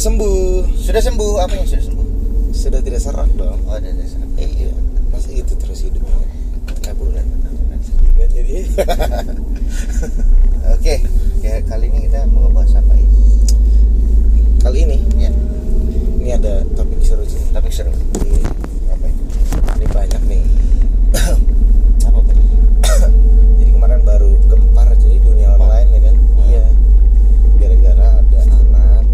sudah sembuh. Sudah sembuh. Apa yang sudah sembuh? sudah tidak serak dong. Oh, ada ada sana. iya. Masa gitu terus boleh. Sedih kan jadi Oke, ya kali ini kita mau ngebahas apa ini? kali ini? Ya, ini ada topik seru sih. Tapi seru. Iya, Apa itu? ini banyak nih Apa Pak? jadi kemarin baru gempar jadi dunia online ya kan iya gara-gara ada anak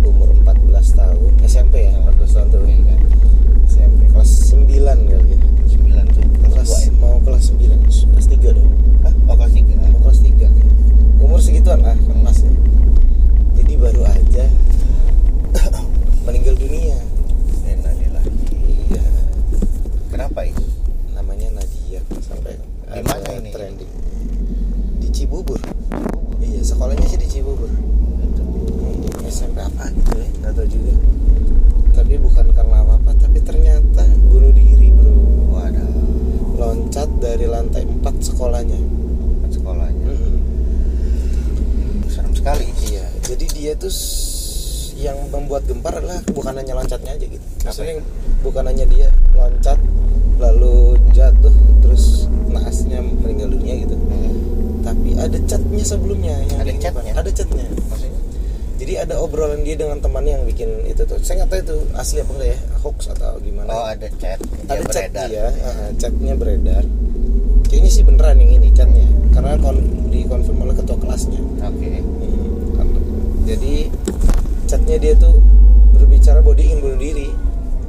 umur 14 tahun SMP ya 14 tahun tuh Iya. SMP kelas 9 kali ya Sembilan tuh. kelas Dua ya? mau kelas 9 kelas 3 dong Hah? Oh, kelas tiga. mau kelas 3 segituan lah kelasnya jadi baru aja meninggal dunia. Innalillahi. iya. Kenapa ini? namanya Nadia sampai Di mana ini? trending. Di Cibubur. Iya sekolahnya sih di Cibubur. Hmm, SMP apa gitu ya nggak tahu juga. Tapi bukan karena apa apa tapi ternyata bunuh diri bro. Wadah. loncat dari lantai 4 sekolahnya. Kan sekolahnya. Mm-mm. Serem sekali. iya jadi dia tuh yang membuat gempar adalah bukan hanya loncatnya aja gitu maksudnya bukan hanya dia loncat lalu jatuh terus naasnya meninggal dunia gitu Hmm. tapi ada catnya sebelumnya yang Ada catnya? ada catnya Maksudnya? jadi ada obrolan dia dengan temannya yang bikin itu tuh saya nggak tahu itu asli apa enggak ya hoax atau gimana Oh, ada chat. ada Dia chat beredar. dia uh, chatnya beredar kayaknya sih beneran yang ini chatnya karena kon dikonfirm oleh ketua kelasnya Oke. Hmm, jadi chatnya dia tuh berbicara bahwa dia ingin bunuh diri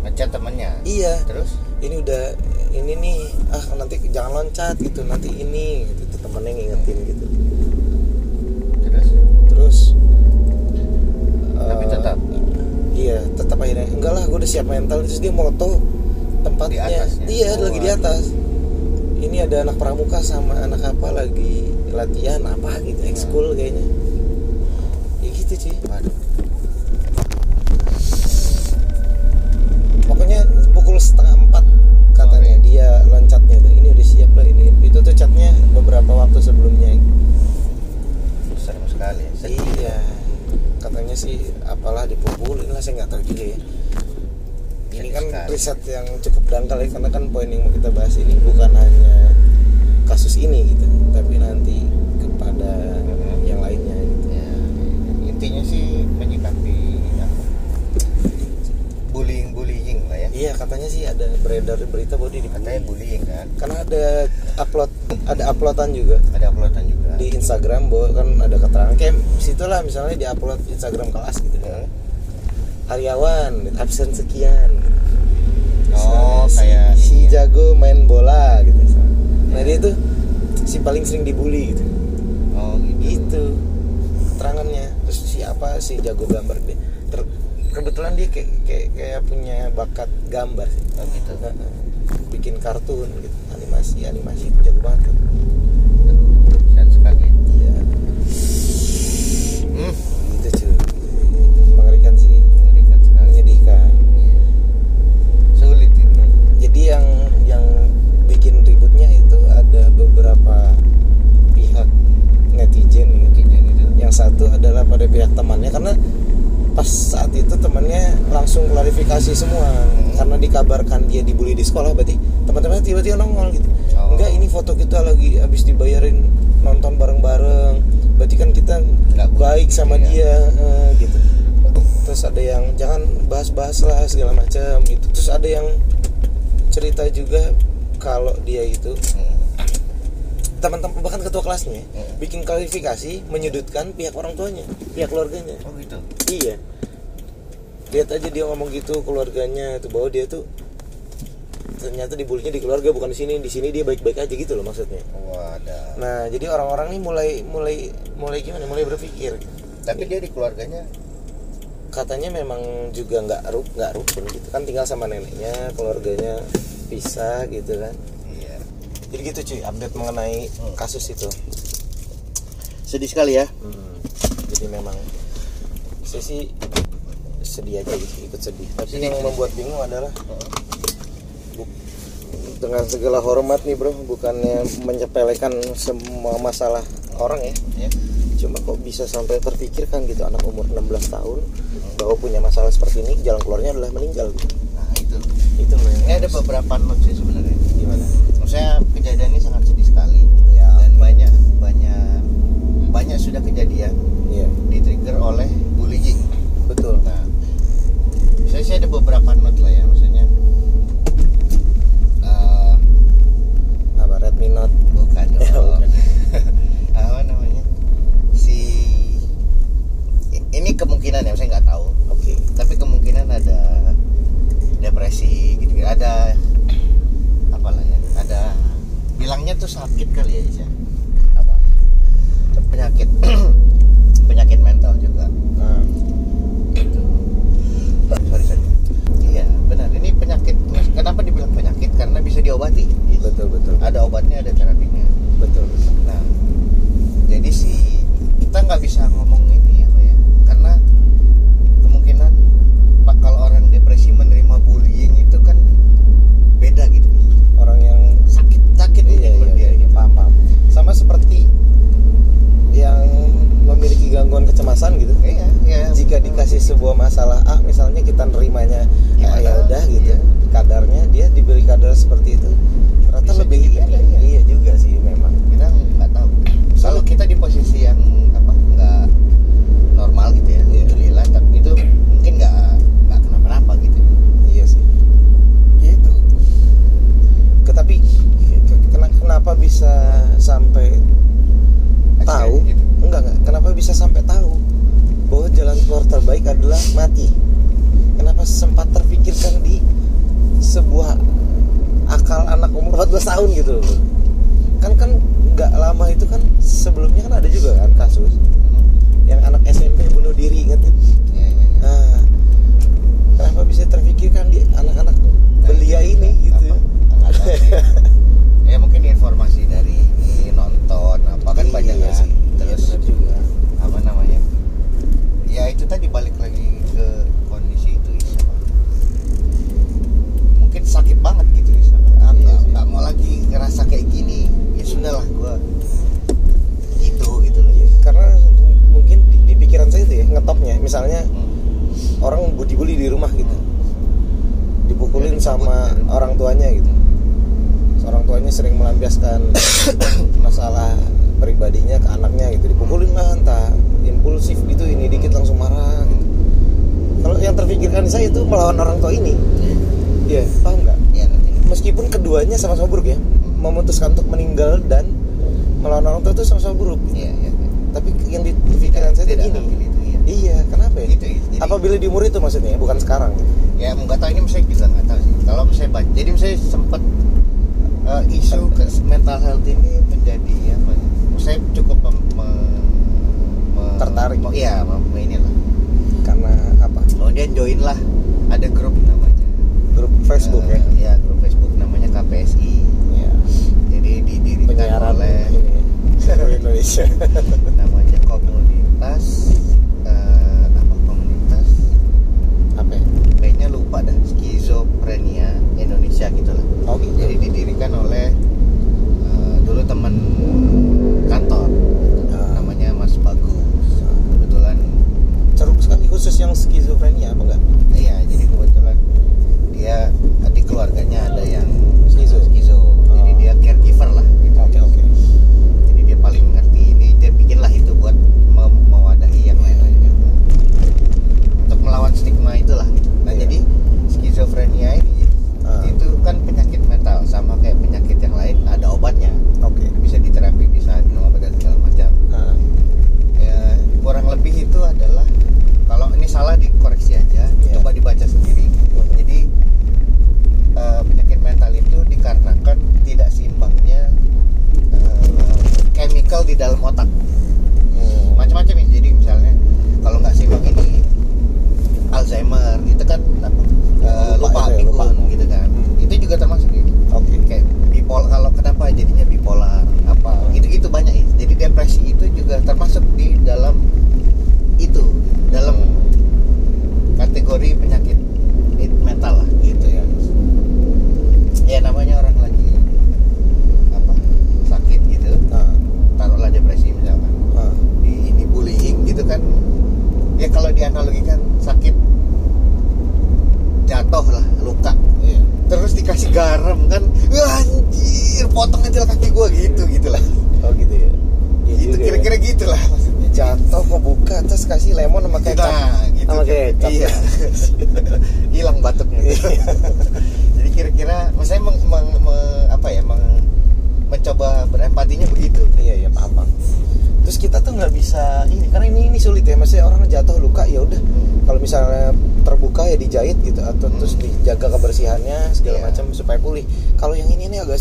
Ngechat temennya. iya Terus? ini udah ini nih ah nanti jangan loncat gitu nanti ini gitu Tuh temennya ngingetin gitu Terus? terus Tapi eh, tetap. iya tetap akhirnya enggak lah gue udah siap mental terus dia moto tempatnya Di atasnya? iya Oh, lagi di atas ini ada anak pramuka sama anak apa lagi latihan apa gitu ekskul kayaknya ya gitu sih Waduh. pokoknya pukul setengah empat katanya Sore. dia loncatnya tuh ini udah siap lah ini itu tuh chatnya beberapa waktu sebelumnya Serem sekali. Sedih. iya katanya sih apalah dipukulin lah saya nggak tahu juga ya ini kan sekali. riset yang cukup dangkal ya karena kan poin yang mau kita bahas ini bukan hanya kasus ini gitu tapi nanti kepada intinya sih menyikapi bullying bullying lah ya. iya katanya sih ada beredar berita bahwa dia dibully. Katanya bullying kan. karena ada upload ada uploadan juga Ada uploadan juga. di Instagram bahwa kan ada keterangan kayak situlah misalnya di upload Instagram kelas gitu Hmm. Karyawan absen sekian Oh, Misalnya si- kayak si, ya. jago main bola gitu misalnya. nah dia tuh si paling sering dibully gitu Oh, gitu. gitu keterangannya terus siapa si jago gambar dia Ter- kebetulan dia kayak, kayak kayak punya bakat gambar sih Oh, gitu. Heeh. bikin kartun gitu animasi animasi itu jago banget kan. Sekali. iya Hmm. gitu cuy mengerikan sih Mengerikan sekali. menyedihkan Iya. Sulit ini. jadi yang yang bikin ributnya itu ada beberapa pihak netizen nih Netizen itu. yang satu adalah pada pihak temannya karena pas saat itu temannya langsung semua. Karena dikabarkan dia dibully di sekolah berarti teman-teman tiba-tiba nongol gitu. Oh. enggak ini foto kita lagi habis dibayarin nonton bareng-bareng. Berarti kan kita Nggak baik sama gitu dia eh, gitu. Terus ada yang jangan bahas-bahas lah segala macam gitu. Terus ada yang cerita juga kalau dia itu Hmm. teman-teman bahkan ketua kelasnya Hmm. bikin klarifikasi menyudutkan pihak orang tuanya pihak keluarganya. Oh, gitu. iya lihat aja dia ngomong gitu keluarganya itu bahwa dia tuh ternyata dibulinya di keluarga bukan di sini. Di sini dia baik-baik aja gitu loh maksudnya. Wadah. nah jadi orang-orang nih mulai mulai mulai gimana? Mulai berpikir. Tapi dia di keluarganya? Katanya memang juga nggak ru nggak rukun gitu. Kan tinggal sama neneknya keluarganya pisah gitu kan. Iya. jadi gitu cuy update mengenai Hmm. kasus itu. Sedih sekali ya. Hmm, jadi memang saya sih sedih aja gitu, ikut sedih tapi yang membuat bingung adalah uh-huh. dengan segala hormat nih bro bukannya menyepelekan semua masalah orang ya, ya. cuma kok bisa sampai terpikirkan gitu anak umur 16 tahun hmm. bahwa punya masalah seperti ini jalan keluarnya adalah meninggal gitu nah itu itu loh ini ada beberapa notes sebenarnya gimana maksudnya kejadian ini sangat sedih sekali ya. dan banyak banyak banyak sudah kejadian ya. di trigger oleh sih ada beberapa note lah ya maksudnya. Uh, apa Redmi Note? Bukan dong. Apa namanya? Si ini kemungkinan ya saya nggak tahu. Oke. Okay. tapi kemungkinan ada depresi gitu, -gitu. ada apalah ya ada bilangnya tuh sakit kali ya Isya. Apa? Penyakit. diobati. Yes. betul betul. Ada obatnya ada terapinya. Betul. Nah jadi si kita nggak bisa ngomong ini. maksudnya ya, bukan sekarang. Ya nggak tahu ini misalnya juga nggak tahu sih. Kalau misalnya baca jadi misalnya sempat uh, eh, isu ke mental health ini menjadi ya, apa ya saya cukup mem, me, tertarik. mau iya mau ini lah karena apa? Lo dia join lah. Ada grup namanya. Grup Facebook uh, ya ya grup Facebook namanya KPSI ya. jadi didirikan Penyiaran oleh ini, Indonesia. Namanya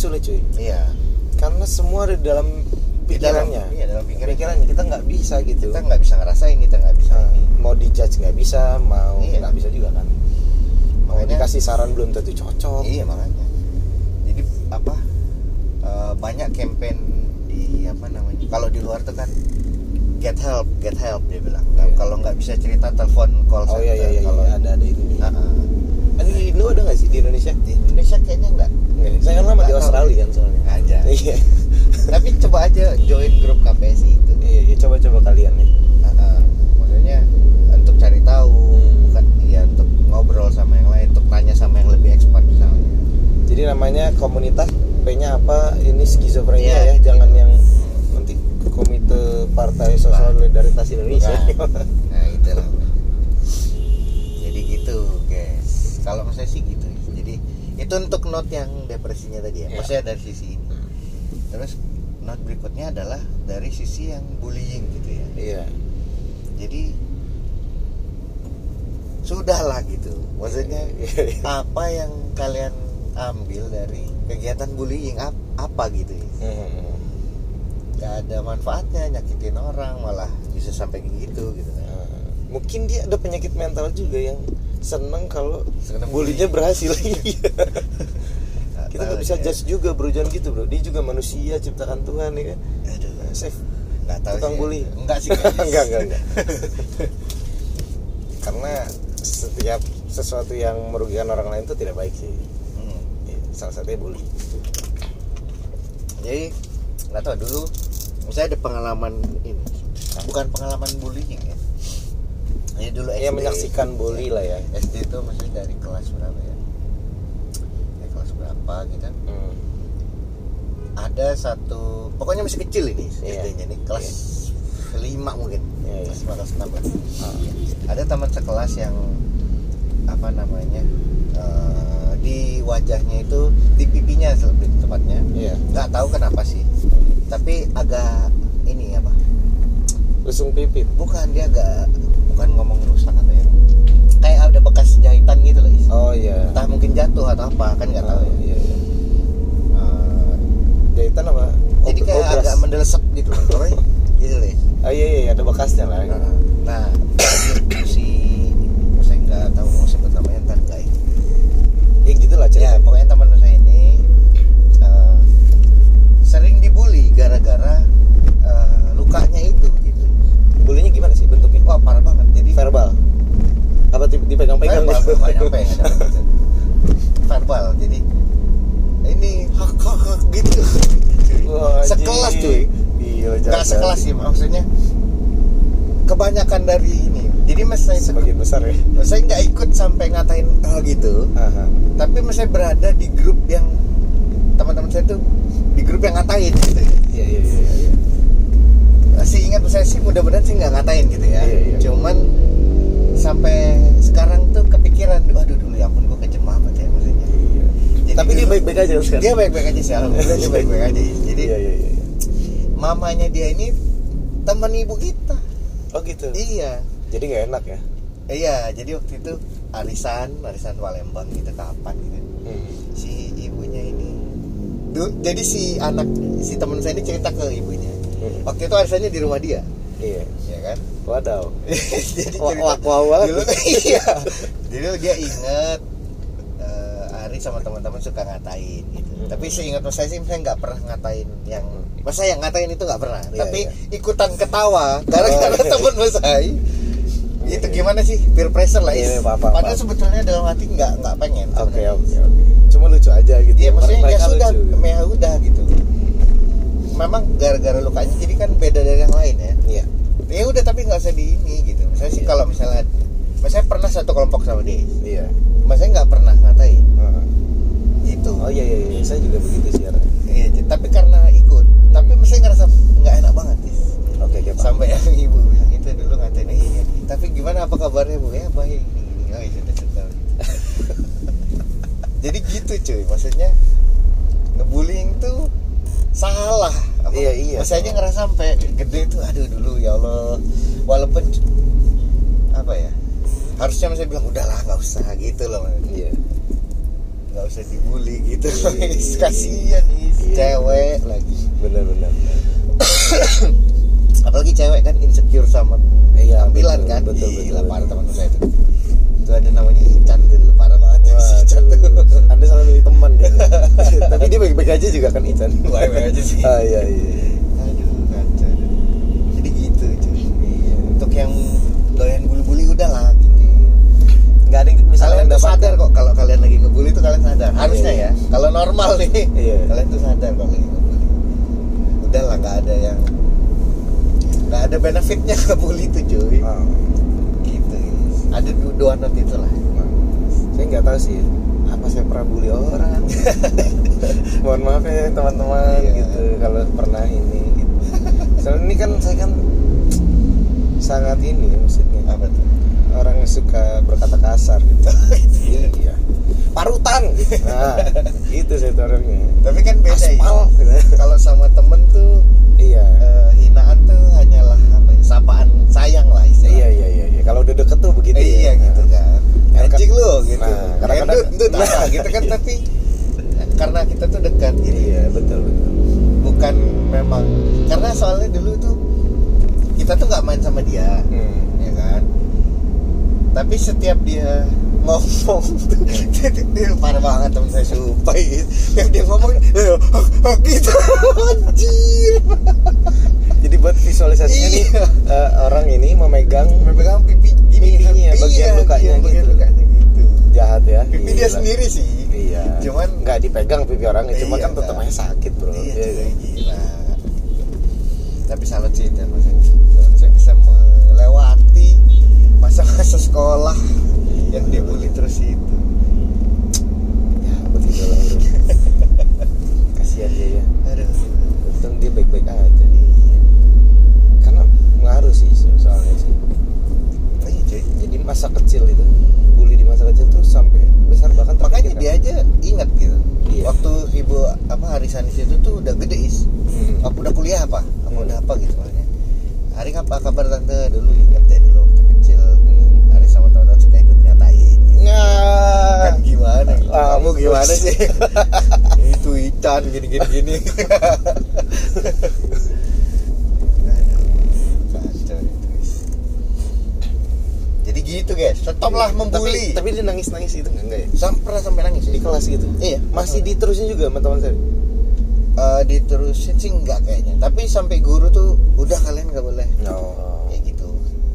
sulit cuy Iya. karena semua ada di dalam Di dalam- pikirannya iya, dalam pikiran. pikirannya kita nggak bisa gitu Kita nggak bisa ngerasain, kita nggak bisa ini. mau dijudge nggak bisa mau Iya. nggak bisa juga kan mau Makanya- dikasih saran belum tentu cocok Iya makanya. Jadi apa? eh, banyak campaign di apa namanya? Kalau di luar tuh kan get help, get help dia bilang. Iya. Kalau nggak bisa cerita telepon call oh center. iya iya iya, Kalau iya, ada ada itu Ah, ah. Di Indo ada nggak sih di Indonesia di Indonesia kayaknya nggak. Saya kan lama di. Australia kan soalnya Aja. iya Tapi coba aja join grup KPSI itu. iya iya coba coba kalian nih Ah, ah. Maksudnya untuk cari tahu, Hmm. bukan ya untuk ngobrol sama yang lain, untuk tanya sama yang lebih expert misalnya. jadi namanya komunitas P-nya apa ini skizofrenia Iya, ya gitu. jangan yang nanti komite Partai Solidaritas Indonesia Bukan. Kalau saya sih gitu. Jadi itu untuk note yang depresinya tadi ya. Iya. Maksudnya dari sisi ini. Terus note berikutnya adalah dari sisi yang bullying gitu ya. iya Jadi sudahlah gitu. Maksudnya apa yang kalian ambil dari kegiatan bullying ap- apa gitu ya? Hmm. Gak ada manfaatnya nyakitin orang malah bisa sampai gitu gitu kan. Nah, mungkin dia ada penyakit mental juga yang seneng kalau bullying. berhasil Iya. Kita nggak bisa deh. judge juga bro jangan gitu bro dia juga manusia ciptakan Tuhan ya kan Aduh. Safe nggak tahu tukang sih. bully enggak sih enggak enggak enggak karena setiap sesuatu yang merugikan orang lain itu tidak baik sih Hmm. Ya, salah satunya bully jadi nggak tahu dulu saya ada pengalaman ini bukan pengalaman bullying ya ini dulu ya SD. menyaksikan bully lah ya SD itu maksudnya dari kelas berapa ya dari kelas berapa gitu Hmm. ada satu pokoknya masih kecil ini Iya. SD-nya nih kelas lima mungkin Iya, iya. kelas lima kelas enam. Ah. ada teman sekelas yang apa namanya eh, di wajahnya itu di pipinya lebih tepatnya Iya. nggak tahu kenapa sih tapi agak ini apa Lusung pipit bukan dia agak bukan ngomong rusak apa ya kayak ada bekas jahitan gitu loh Is. oh iya entah mungkin jatuh atau apa kan nggak tahu Oh, iya, iya. Eh, jahitan apa jadi Ob- kayak obras. agak mendelesep gitu loh gitu loh oh iya iya ada bekasnya lah nah si saya nggak tahu mau sebut namanya ntar ini ya gitulah ya cerita pokoknya teman saya ini eh, sering dibully gara-gara eh, lukanya itu gitu bulinya gimana sih bentuknya wah parah banget jadi verbal apa di- dipegang-pegang verbal gitu? nggak nyampe nggak nyampe gitu. verbal jadi ini hak hak hak gitu Wah, sekelas anjing. cuy Iya, nggak jangan. sekelas sih maksudnya kebanyakan dari ini jadi mas saya sebagian besar ya. Saya nggak ikut sampai ngatain oh gitu. Aha. tapi saya berada di grup yang teman-teman saya tuh di grup yang ngatain gitu iya iya iya iya. masih ingat saya sih mudah-mudahan sih nggak ngatain gitu ya. Iya, iya. cuman sampai sekarang tuh kepikiran waduh dulu ya ampun gue kejem banget ya maksudnya. Iya. Jadi tapi dia baik-baik aja sekarang. Dia baik-baik aja sih alhamdulillah dia baik-baik aja. Jadi iya iya iya. mamanya dia ini teman ibu kita. Oh gitu? Iya. Jadi nggak enak ya iya jadi waktu itu arisan arisan Palembang gitu kapan gitu hmm. si ibunya ini Du- jadi si anak si teman saya ini cerita ke ibunya Hmm. waktu itu arisannya di rumah dia iya ya kan wadaw jadi wah banget. dulu iya dulu dia inget eh, Ari sama teman-teman suka ngatain gitu Hmm. tapi seingat saya sih saya nggak pernah ngatain yang masa yang ngatain itu nggak pernah Iya, tapi iya. ikutan ketawa gara-gara Oh, iya. teman mas saya itu gimana sih peer pressure lah. Iya, iya maaf, Padahal sebetulnya dalam hati nggak nggak pengen. Oke oke oke. Cuma lucu aja gitu. Iya maksudnya ya sudah, lucu. Gitu. ya udah gitu. Memang gara-gara lukanya jadi kan beda dari yang lain ya. Iya. Ya udah tapi nggak usah di ini gitu. Misalnya iya. sih kalau misalnya, misalnya pernah satu kelompok sama dia. Iya. Misalnya nggak pernah ngatain. Uh-huh. Gitu. Oh iya, iya iya. Saya juga begitu sih. Iya. Tapi karena ikut. Tapi hmm. misalnya ngerasa nggak enak banget. Oke oke. Okay, Sampai yang ibu tapi gimana? Apa kabarnya bu? Ya baik. Nih oh, iya, jadi gitu cuy. Maksudnya ngebullying tuh salah. Apa, iya iya masanya ngerasa sampai gede tuh aduh dulu ya allah. Walaupun apa ya harusnya masih bilang udahlah nggak usah gitu loh. Iya. Nggak usah dibully gitu iya, kasihan iya, cewek lagi. Bener bener benar. apalagi cewek kan insecure sama Iya, tampilan betul, kan. betul, Gila, betul, parah betul. teman saya itu. Itu ada namanya Ican dulu parah banget tuh si Ican tuh. Anda salah milih teman dia. Tapi dia baik-baik aja juga kan Ican. Baik-baik aja sih. ah iya iya aduh kacau jadi gitu cuy Iya. untuk yang doyan bully-bully udah lah gitu nggak ada yang misalnya kalian tuh dapatkan- sadar kok kalau kalian lagi ngebully tuh kalian sadar harusnya Iya. ya kalau normal nih Iya. kalian tuh sadar kalau lagi ngebully udah lah nggak ada yang nggak ada benefitnya ngebully tuh cuy. Ah, gitu. Ada du- dua not itulah ah. saya nggak tahu sih apa saya pernah bully orang. Mohon maaf ya teman-teman Iya. gitu. Kalau pernah ini gitu. Soalnya ini kan saya kan sangat ini maksudnya. Apa tuh? Orang yang suka berkata kasar gitu. Iya. Parutan. Gitu. nah itu saya orangnya. Tapi kan beda Aspal, ya gitu. kalau sama temen tuh iya kalau udah deket tuh begitu iya ya. gitu kan Kadang- anjing lu gitu Nah, gendut apa Nah, gitu kan iya. tapi karena kita tuh dekat gitu iya betul betul bukan memang karena soalnya dulu tuh kita tuh nggak main sama dia hmm. ya kan tapi setiap dia ngomong tuh dia, parah banget temen saya gitu. yang dia ngomong "Eh, hak, hak," gitu anjir jadi buat visualisasinya nih. Iya. eh, orang ini memegang memegang pipi gini Pipinya, Iya, bagian lukanya iya, bagian gitu. lukanya gitu. Jahat ya pipi dia Gila. sendiri sih. Iya. Cuman nggak dipegang pipi orangnya cuma Iya, kan tetap nggak. aja sakit bro. Iya Iya, iya. gila. Tapi salut sih dan saya bisa melewati masa-masa sekolah yang dibully terus itu. Ya begitulah bro. Kasihan dia ya. Aduh. Untung dia baik-baik aja karena mengaruh sih so- soalnya sih Oh iya cuy jadi masa kecil itu bully di masa kecil tuh sampai besar bahkan makanya terpikirkan. dia aja ingat gitu Iya. waktu ibu apa Harisanis itu tuh udah gede is Hmm. apa udah kuliah apa apa Hmm. udah apa gitu makanya hari apa kabar tante dulu inget ya dulu waktu kecil Hmm. hari sama teman-teman suka ikut ngatain gitu. Nah, kan gimana Ah, kamu gimana sih itu ican gini gini gini Aduh, kacau itu, guys. jadi gitu guys. Stoplah membuli. tapi, tapi dia nangis nangis gitu enggak, enggak ya? Sam- pernah sampai nangis di ya? kelas gitu? Iya. masih diterusin juga sama teman saya? Eh, diterusin sih enggak kayaknya. Tapi sampai guru tuh udah kalian nggak boleh. Oh. Kayak gitu.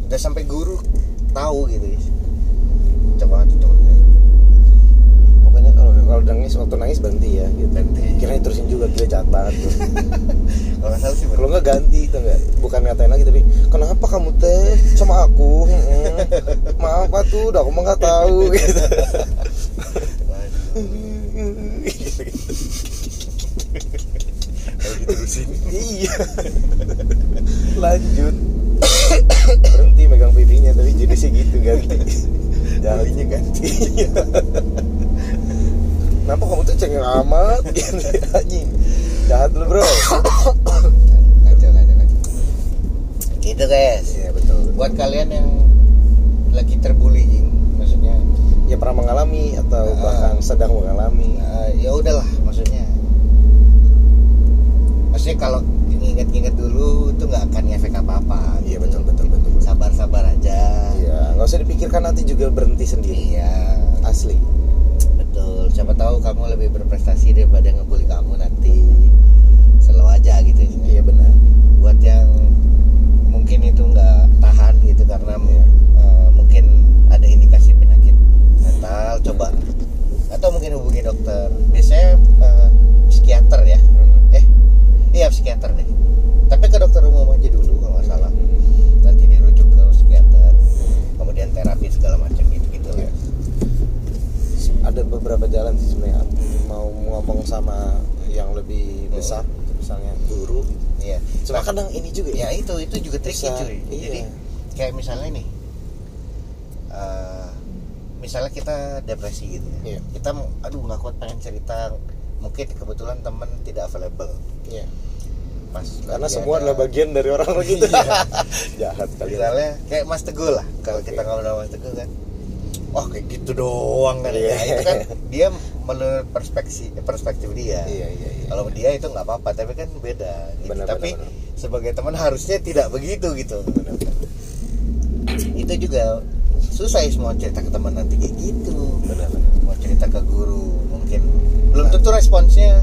Udah sampai guru tahu gitu guys. Coba tuh teman saya pokoknya kalau nangis waktu nangis berhenti ya gitu. Berhenti. kira terusin juga dia jahat banget tuh. Kalau nggak salah sih kalau nggak ganti itu enggak bukan ngatain lagi tapi kenapa kamu teh? Sama aku. Maaf pak tuh udah aku mah nggak tahu. Gitu. Diterusin. Iya. Lanjut. Berhenti megang pipinya tapi jenisnya gitu ganti. Jahat Bulinya ganti. Kenapa kamu tuh cengeng amat? Gitu anjing. Jahat lu bro. Kacau kacau kacau gitu guys. Iya betul. Buat kalian yang lagi terbullying maksudnya. Ya pernah mengalami atau Ah. bahkan sedang mengalami. Eh, ya udahlah maksudnya. Maksudnya kalau inget-inget dulu itu nggak akan ngefek apa-apa. Iya betul betul betul betul. sabar-sabar aja. Iya nggak usah dipikirkan nanti juga berhenti sendiri. Iya. Asli siapa tahu kamu lebih berprestasi daripada ngebully kamu nanti. Selalu aja gitu iya benar. Buat yang mungkin itu nggak tahan gitu karena Iya. eh, mungkin ada indikasi penyakit mental coba. Atau mungkin hubungi dokter. Biasanya eh, psikiater ya. Eh iya psikiater deh tapi ke dokter umum aja dulu kalau nggak salah nanti dirujuk ke psikiater kemudian terapi segala macam gitu gitu Iya. ada beberapa jalan sih sebenarnya mau ngomong sama yang lebih besar misalnya guru gitu. iya cuma kadang ini juga ya itu itu juga tricky Bisa, cuy iya. jadi kayak misalnya nih eh, misalnya kita depresi gitu ya Iya. kita mau aduh nggak kuat pengen cerita mungkin kebetulan teman tidak available Iya. pas karena semua ada- adalah bagian dari orang begitu Iya. jahat kali ya misalnya kayak Mas Teguh lah kalau Oke. kita ngobrol sama Mas Teguh kan wah kayak gitu doang kan Iya. ya itu kan dia menurut perspektif perspektif dia. Iya iya iya. Kalau dia itu nggak apa-apa tapi kan beda gitu. Benar, tapi benar, benar. sebagai teman harusnya tidak begitu gitu. Itu juga susah ya mau cerita ke teman nanti kayak gitu. Benar mau cerita ke guru mungkin belum tentu responsnya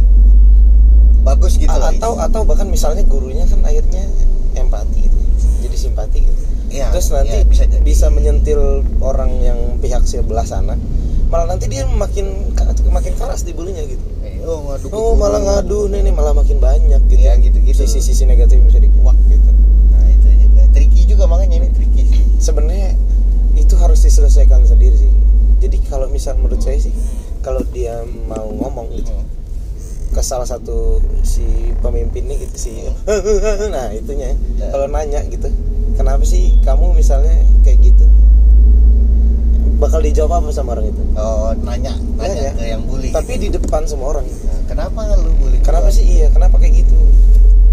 bagus gitu A- atau atau bahkan misalnya gurunya kan akhirnya empati gitu. Jadi simpati gitu Iya, terus nanti iya, bisa bisa, jadi. menyentil orang yang pihak sebelah sana malah nanti dia makin makin keras dibulinya gitu. Eh, oh ngadu oh malah ngadu nih nih malah makin banyak gitu. Iya, gitu-gitu. sisi-sisi negatif bisa dikuak gitu. Nah itu juga. Tricky juga makanya ini tricky sih. Sebenarnya itu harus diselesaikan sendiri sih. Jadi kalau misal menurut saya sih kalau dia mau ngomong gitu Hmm. ke salah satu si pemimpinnya gitu sih. Nah itunya. Ya. kalau nanya gitu kenapa sih kamu misalnya kayak gitu? Bakal dijawab apa sama orang itu? Oh nanya nanya Nanya. ke yang bully. Tapi di depan semua orang. Nah, kenapa lu bully kenapa sih? Iya kenapa kayak gitu?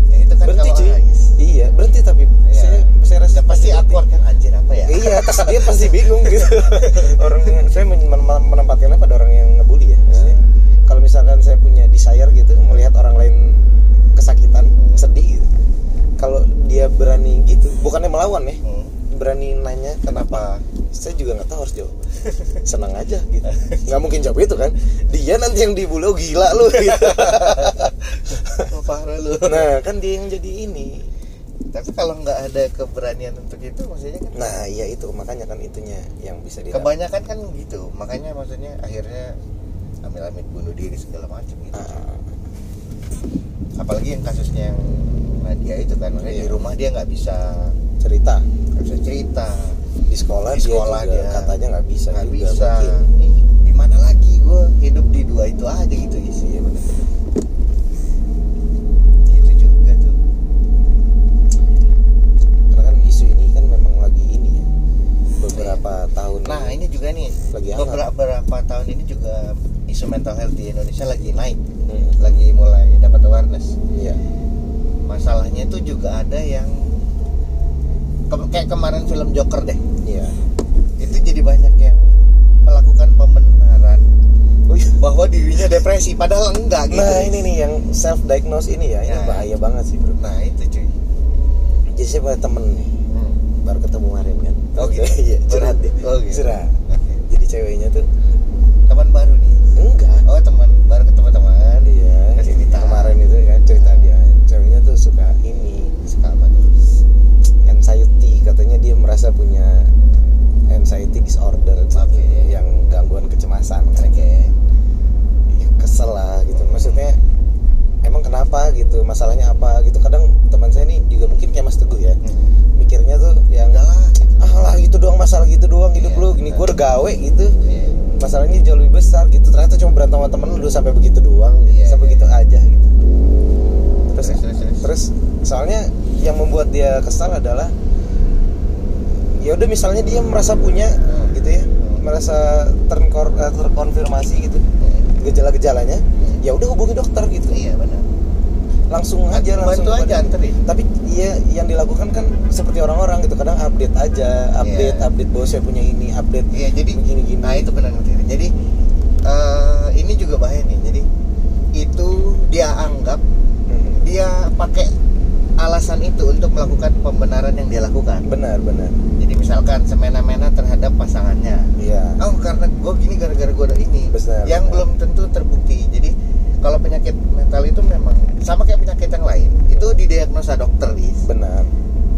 Ya, itu kan berhenti cuy. iya berhenti tapi Iya. saya saya rasa Ya, pasti awkward kan? Anjir apa ya? Iya terus dia pasti bingung gitu. Orang yang- saya men- men- menempatkannya pada orang yang ngebully ya Maksudnya, kalau misalkan saya punya desire gitu melihat orang lain kesakitan Hmm. sedih gitu. Kalau dia berani gitu bukannya melawan ya Hmm. berani nanya kenapa saya juga nggak tahu harus jawab. Senang aja gitu. Nggak mungkin jawab itu kan. Dia nanti yang dibully oh gila lu. Gitu. Oh, parah lu. Nah kan dia yang jadi ini. Tapi kalau nggak ada keberanian untuk itu maksudnya kan nah iya itu makanya kan itunya yang bisa dilakukan kebanyakan kan gitu. Makanya maksudnya akhirnya ambil-ambil bunuh diri segala macam gitu. Ah, apalagi yang kasusnya yang Nadia itu kan makanya di Iya. rumah dia nggak bisa cerita. Nggak bisa cerita. Di sekolah, di sekolah dia, juga dia katanya nggak bisa nggak bisa. di mana lagi? Gue hidup di dua itu aja gitu isi Iya, benar. gitu juga tuh. Karena kan isu ini kan memang lagi ini ya beberapa tahun nah ini juga nih Lagi beberapa beberapa tahun ini juga isu mental health di Indonesia lagi naik. Hmm, lagi mulai dapat awareness. Iya masalahnya itu juga ada yang ke- kayak kemarin film Joker deh iya itu jadi banyak yang melakukan pembenaran Oh, iya. bahwa dirinya depresi padahal enggak gitu nah ini nih yang self diagnose ini ya ini Ya. bahaya banget sih bro nah itu cuy jadi saya punya temen nih Hmm. baru ketemu kemarin kan Oh, gitu? iya Baru- curhat dia oh, gitu. curhat Oke. jadi ceweknya tuh teman baru nih enggak oh teman baru ketemu teman iya Kasih cerita. kemarin itu kan cerita suka ini suka apa tuh anxiety katanya dia merasa punya anxiety disorder gitu, Oke. yang gangguan kecemasan kan oke Ya, kesel lah gitu maksudnya emang kenapa gitu masalahnya apa gitu kadang teman saya nih juga mungkin kayak Mas Teguh ya Hmm. mikirnya tuh yang udahlah ah lah gitu doang masalah gitu doang hidup Iya. lu gini gue udah gawe gitu Iya. masalahnya jauh lebih besar gitu ternyata cuma berantem sama temen lu sampai begitu doang gitu. Iya, sampai iya. gitu aja gitu Terus, soalnya yang membuat dia kesal adalah ya udah misalnya dia merasa punya Hmm. gitu ya Hmm. merasa terkor- eh, terkonfirmasi gitu Hmm. gejala-gejalanya ya udah hubungi dokter gitu iya benar langsung aja langsung bantu aja anterin tapi iya yang dilakukan kan seperti orang-orang gitu kadang update aja update Iya. update bahwa saya punya ini update Iya jadi begini-gini Nah itu benar benar. Jadi eh, ini juga bahaya nih. Jadi itu dia anggap Hmm. Pakai alasan itu untuk melakukan pembenaran yang dia lakukan. benar benar Jadi misalkan semena-mena terhadap pasangannya. iya Oh karena gue gini gara-gara gue ada ini. Benar, yang benar. belum tentu terbukti. Jadi kalau penyakit mental itu memang sama kayak penyakit yang lain itu didiagnosa dokter Is. benar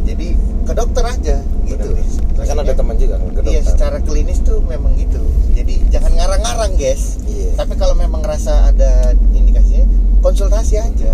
Jadi ke dokter aja gitu. benar. Kan ada teman juga ke Iya dokter secara klinis tuh memang gitu. Jadi jangan ngarang-ngarang guys. Iya. Tapi kalau memang ngerasa ada indikasinya, konsultasi aja.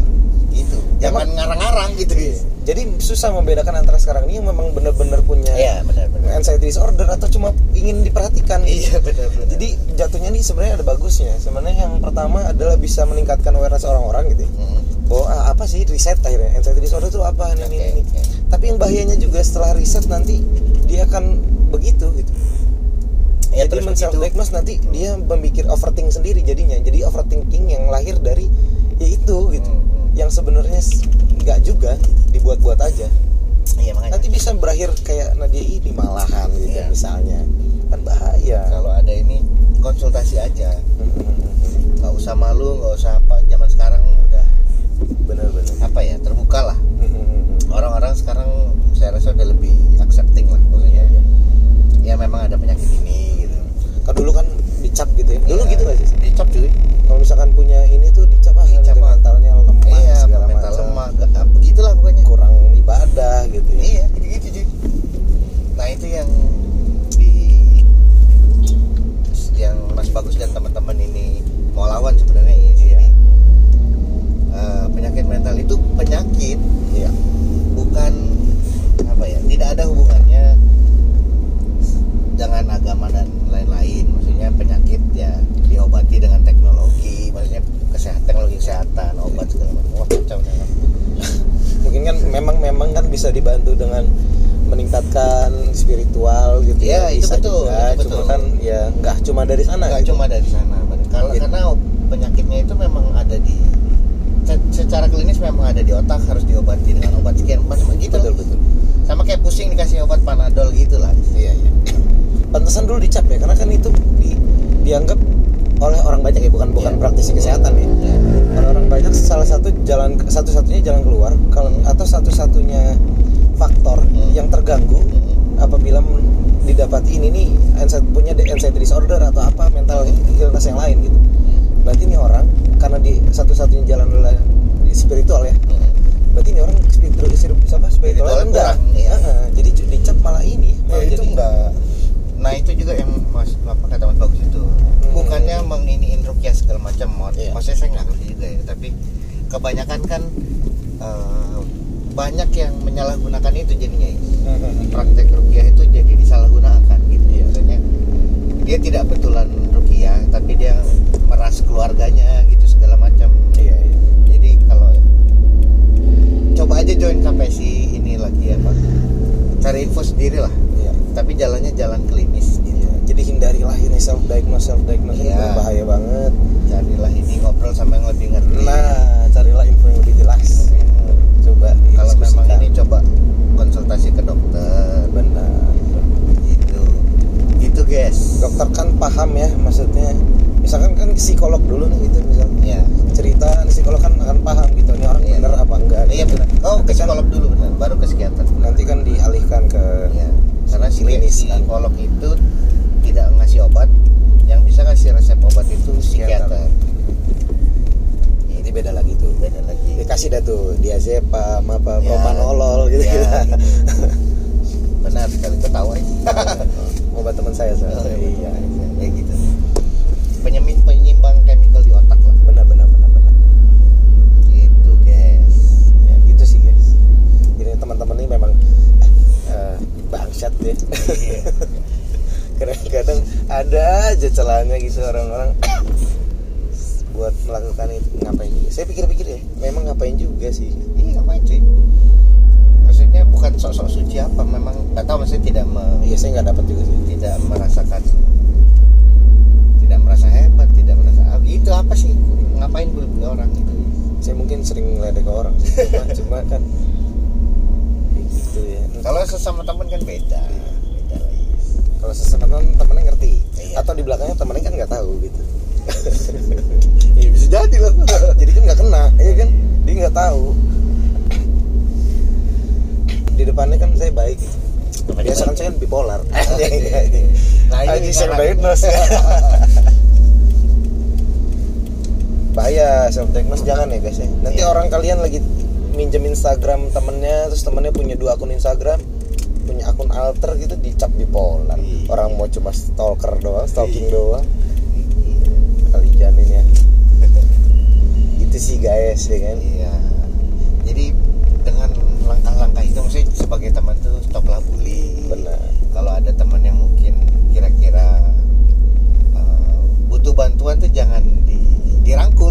Jangan ngarang-ngarang gitu. Is. jadi susah membedakan antara sekarang ini yang memang benar-benar punya Iya benar-benar. anxiety disorder atau cuma ingin diperhatikan Iya benar-benar. jadi jatuhnya nih sebenarnya ada bagusnya sebenarnya yang pertama adalah bisa meningkatkan awareness orang-orang gitu ya. Hmm. bahwa ah, apa sih riset akhirnya anxiety disorder itu apa ini ini, Oke, ini. oke. tapi yang bahayanya juga setelah riset nanti dia akan begitu gitu Ya, jadi men self diagnose nanti dia memikir overthink sendiri jadinya jadi overthinking yang lahir dari ya itu gitu Hmm, hmm. Yang sebenarnya nggak juga dibuat-buat aja. Iya makanya. Nanti bisa berakhir kayak Nadia ini malahan gitu Iya. misalnya. Kan bahaya. Kalau ada ini konsultasi aja. Hmm, nggak usah malu nggak usah apa. Zaman sekarang udah bener-bener apa ya terbuka lah Hmm, orang-orang sekarang saya rasa udah lebih accepting lah maksudnya Iya. ya memang ada penyakit ini gitu kan dulu kan dicap gitu ya dulu Iya. gitu gak sih dicap cuy kalau misalkan punya ini tuh dicap ah Dicap, nanti ah. mentalnya lemah iya segala mental macam lemah gak- ah, begitulah pokoknya kurang ibadah gitu ya iya gitu gitu cuy nah itu yang di yang Mas Bagus dan teman-teman ini mau lawan sebenarnya ini jadi eh, penyakit mental itu penyakit iya bukan apa ya tidak ada hubungannya dengan agama dan lain-lain maksudnya penyakit ya diobati dengan teknologi maksudnya kesehatan teknologi kesehatan obat segala macam wah kacau nih. mungkin kan memang memang kan bisa dibantu dengan meningkatkan spiritual gitu Iya, ya itu bisa betul, juga itu cuma betul. kan ya nggak cuma dari sana nggak gitu. cuma dari sana benar. kalau Gitu. karena penyakitnya itu memang ada di se- secara klinis memang ada di otak harus diobati dengan obat sekian macam gitu betul betul sama kayak pusing dikasih obat panadol gitu lah iya iya pantesan dulu dicap ya karena kan itu di, dianggap oleh orang banyak ya bukan bukan Iya. praktisi kesehatan ya Ya. Kalau orang banyak salah satu jalan satu-satunya jalan keluar kalau atau satu-satunya faktor Hmm. yang terganggu Hmm. apabila didapati ini nih anxiety punya anxiety disorder atau apa mental illness yang lain gitu. Berarti ini orang karena di satu-satunya jalan adalah di spiritual ya. Hmm. Berarti ini orang spiritual spiritual apa spiritual Spiritual enggak. iya. Jadi dicap malah ini Ya, malah itu jadi enggak nah itu juga yang mas apa kata mas bagus itu bukannya menginiin rukyah segala macam mau Iya. maksudnya saya nggak ngerti juga ya tapi kebanyakan kan eh, banyak yang menyalahgunakan itu jadinya Hmm, praktek rukyah itu jadi disalahgunakan gitu Iya. maksudnya dia tidak betulan rukyah tapi dia meras keluarganya gitu segala macam Iya, iya. jadi kalau coba aja join KPSI ini lagi apa cari info sendiri lah. Tapi jalannya jalan klinis gitu Iya. Jadi hindarilah ini self diagnose self diagnose Iya. itu bahaya banget. carilah ini ngobrol sama yang lebih ngerti Nah, carilah info yang lebih jelas. Coba kalau memang ini coba konsultasi ke dokter benar. gitu gitu guys Dokter kan paham ya, maksudnya. Misalkan kan psikolog dulu nih gitu misalnya. ya Cerita psikolog kan akan paham gitu. Ini orang Iya. bener apa enggak. iya gitu. benar oh ke kan psikolog dulu benar baru ke psikiater Nanti kan dialihkan ke ya karena si klinis kan. psikolog itu tidak ngasih obat yang bisa ngasih resep obat itu Psikiater. psikiater Ini beda lagi tuh. beda lagi Dikasih dah tuh diazepam apa Ya. propanolol gitu. Ya, gitu. benar sekali ketawa Obat teman saya Oh, soalnya. iya. kayak gitu penyemi penyimbang chemical di otak lah Benar benar benar benar. gitu guys ya gitu sih guys jadi teman-teman ini memang eh, bangsat ya Iya. kadang-kadang ada aja celahnya gitu orang-orang. Buat melakukan itu ngapain juga. Saya pikir-pikir ya memang ngapain juga sih. Iya ngapain cuy maksudnya bukan sok-sok suci apa memang nggak tahu maksudnya tidak me- iya saya nggak dapat juga sih. tidak merasakan tidak merasa hebat tidak merasa ah, gitu apa sih? Ngapain bully orang gitu? Saya mungkin sering ngeledek orang sih cuma cuma kan kalau sesama teman kan beda beda lah yes. kalau sesama teman temennya ngerti. Iya. atau di belakangnya temennya kan nggak tahu gitu. Ya bisa jadi loh. Jadi kan nggak kena ya kan? Dia nggak tahu. Di depannya kan saya baik. Biasa kan saya kan bipolar. Nah, ini karena- diagnose bahaya self diagnose jangan ya guys ya. Nanti Iya. orang kalian lagi minjem Instagram temennya terus temennya punya dua akun Instagram punya akun alter gitu dicap bipolar Iya. orang mau cuma stalker doang stalking Iya. doang kali janin ya itu sih guys ya kan Iya. Jadi dengan langkah-langkah itu maksudnya sebagai teman tuh stoplah bully. benar Kalau ada teman yang mungkin kira-kira uh, butuh bantuan tuh jangan di, dirangkul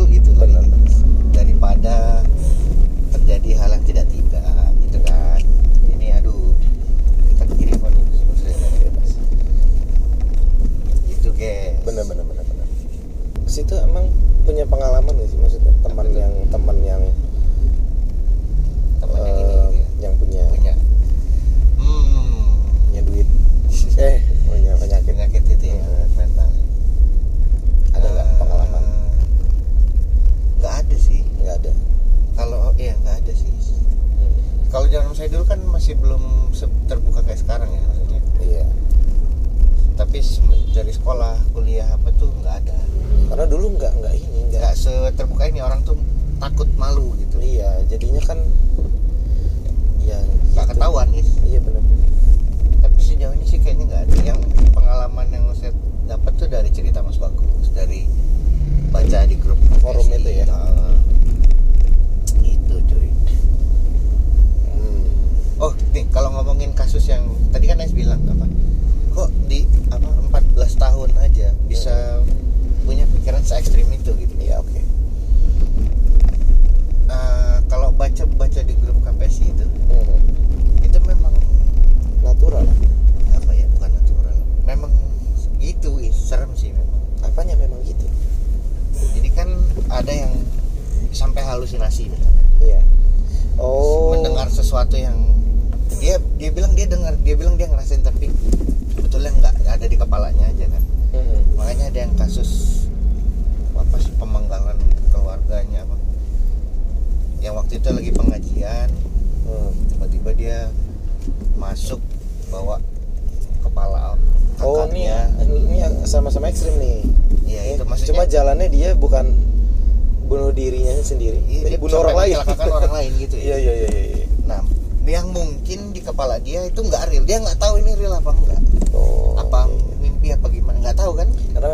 kasus apa sih pemenggalan keluarganya apa? Yang waktu itu lagi pengajian Hmm. tiba-tiba dia masuk bawa kepala oh ini ya kakaknya ini sama-sama ekstrim nih. Iya itu cuma maksudnya jalannya dia bukan bunuh dirinya sendiri Iya, bunuh orang lain. orang lain gitu ya. Iya iya iya iya. Nah yang mungkin di kepala dia itu nggak real. Dia nggak tahu ini real apa enggak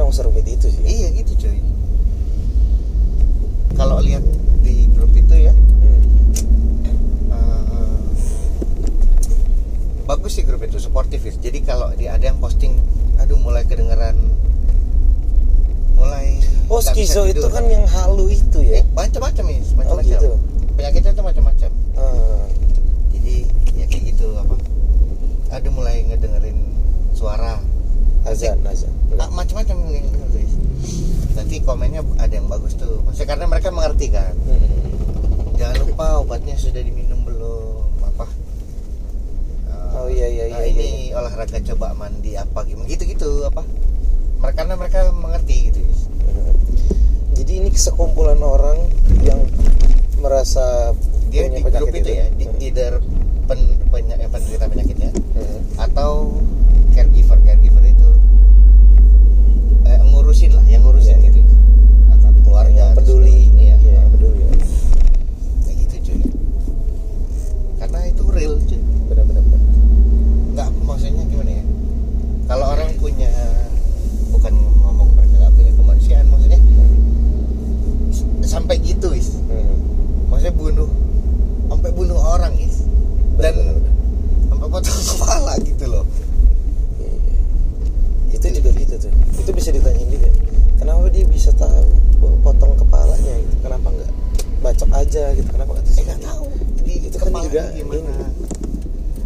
memang serumit itu sih. Iya gitu cuy. Kalau lihat di grup itu ya Hmm. eh, bagus sih grup itu suportif ya. jadi kalau dia ada yang posting aduh mulai kedengeran mulai oh skizo itu kan yang halu itu ya? Eh, macam-macam ya oh macam-macam. gitu. Penyakitnya itu macam-macam. Ah. jadi ya kayak gitu apa? Aduh mulai ngedengerin suara. Azan azan ah, macam-macam yang guys. nanti komennya ada yang bagus tuh maksudnya karena mereka mengerti kan Hmm. jangan lupa obatnya sudah diminum belum apa Uh, Oh, iya, iya, nah, iya, ini olahraga coba mandi apa gitu gitu apa mereka karena mereka mengerti gitu guys. Hmm. jadi ini sekumpulan orang yang merasa dia di grup itu ya di, Hmm. either pen, eh, penderita penyakitnya Hmm. atau caregiver caregiver itu ngurusin lah yang ngurusin Iya. gitu akan keluarga yang peduli segala- iya iya yang peduli kayak gitu cuy karena itu real cuy benar-benar nggak maksudnya gimana ya kalau orang punya bukan ngomong mereka nggak punya kemanusiaan maksudnya s- sampai gitu is Hmm. maksudnya bunuh sampai bunuh orang is dan Benar-benar. sampai potong kepala gitu loh Iya, iya. itu juga gitu tuh itu bisa ditanyain juga kenapa dia bisa tahu potong kepalanya gitu kenapa nggak bacok aja gitu. Kenapa nggak saya tusuk nggak tahu. Di Itu kan juga gimana? ini.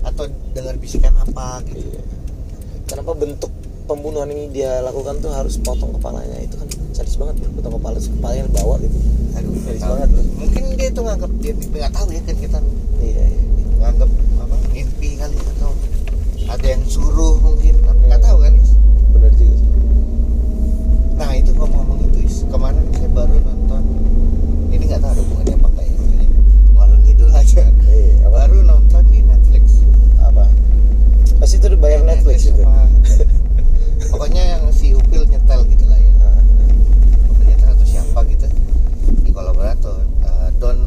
atau dengar bisikan apa gitu. Iya. kenapa bentuk pembunuhan ini dia lakukan tuh harus potong kepalanya? Itu kan sadis banget bro potong kepala terus kepalanya dibawa gitu. Aduh Sadis banget bro mungkin dia tuh nganggap dia nggak tahu ya kan kita iya, iya. nganggap apa mimpi kali atau ada yang suruh mungkin nggak Hmm. tahu kan is benar juga sih Nah itu ngomong-ngomong itu Is. kemarin saya baru nonton ini nggak tahu ada hubungannya apa enggak ya maksudnya ngalur ngidul aja iya apa baru nonton di Netflix apa pasti itu udah bayar Netflix itu sama pokoknya yang si Upil nyetel gitu lah ya Ah, Upil nyetel atau siapa gitu di kolaborator uh, don't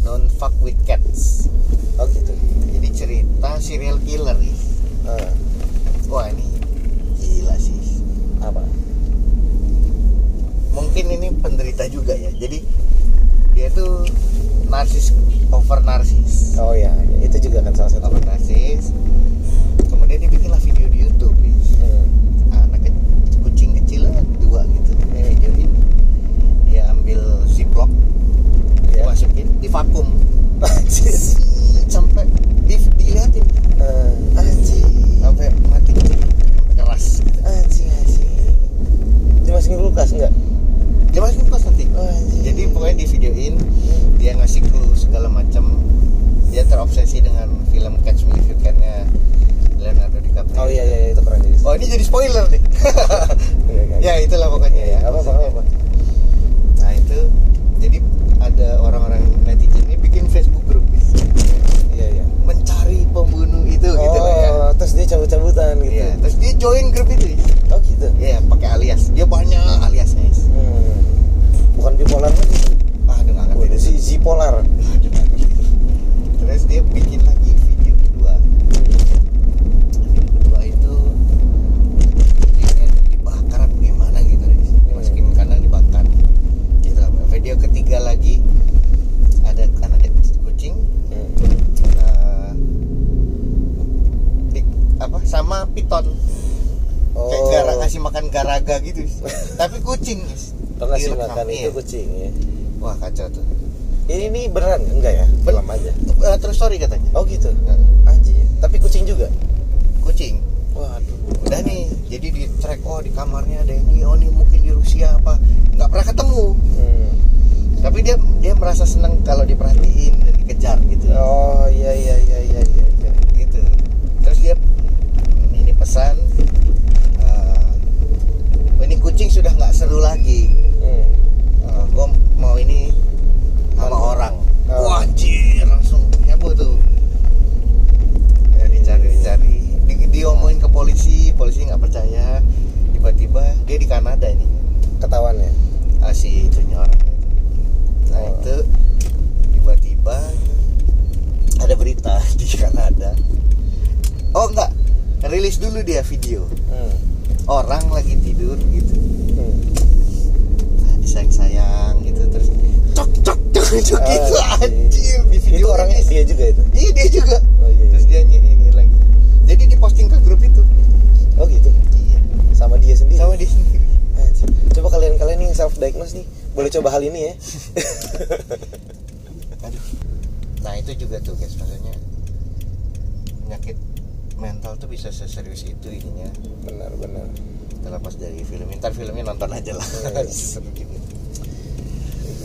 don't fuck with cats oh gitu jadi cerita serial killer Is. Ah, wah ini gila sih apa mungkin ini penderita juga ya jadi dia tuh narsis over narsis oh ya itu juga kan salah satu over narsis kemudian dia bikinlah video di YouTube Is. Hmm. anak ke- kucing kecil lah, dua gitu di Hmm. videoin dia ambil ziplock Ya. dimasukin di vakum Anjir. sampai di, diliatin Eh, anjing sampai mati sampai keras anjing anjing dimasukin kulkas enggak dia masukin kulkas nanti Oh, anjing jadi obsesi dengan film Catch Me If You Can-nya Leonardo DiCaprio. oh iya iya iya, itu keren jadi Oh ini jadi spoiler iya. ya itulah pokoknya bisa seserius itu ininya. Benar benar. Terlepas dari film ntar filmnya nonton aja lah. Iya, iya. seru juga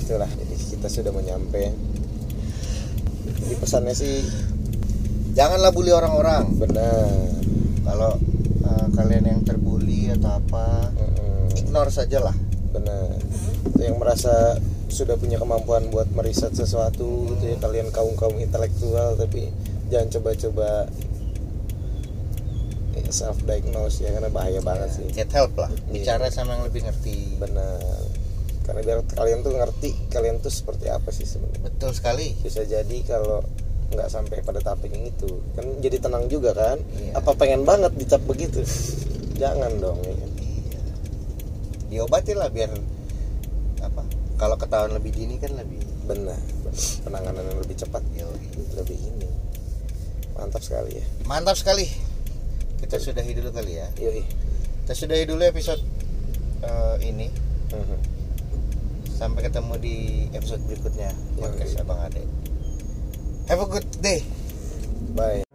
itulah jadi kita sudah menyampe. Jadi pesannya sih janganlah bully orang-orang. Benar. Kalau uh, kalian yang terbully atau apa Mm-mm. ignore saja lah. Benar. Itu yang merasa sudah punya kemampuan buat meriset sesuatu gitu ya. Kalian kaum kaum intelektual tapi jangan coba-coba self diagnose ya karena bahaya banget sih. Get help lah Iya. bicara sama yang lebih ngerti. Benar. Karena biar kalian tuh ngerti kalian tuh seperti apa sih sebenarnya. Betul sekali. Bisa jadi kalau nggak sampai pada tahap yang itu kan jadi tenang juga kan? Iya. apa pengen banget dicap begitu? Jangan dong ya kan? iya. Diobatin lah biar apa kalau ketahuan lebih dini kan lebih benar benar. penanganan yang lebih cepat Yoi. lebih ini. Mantap sekali ya. Mantap sekali kita sudahi dulu kali ya. Yoi. Kita sudahi dulu episode eh, ini. Mhm. sampai ketemu di episode berikutnya. Podcast Yoi. abang ade. Have a good day. Bye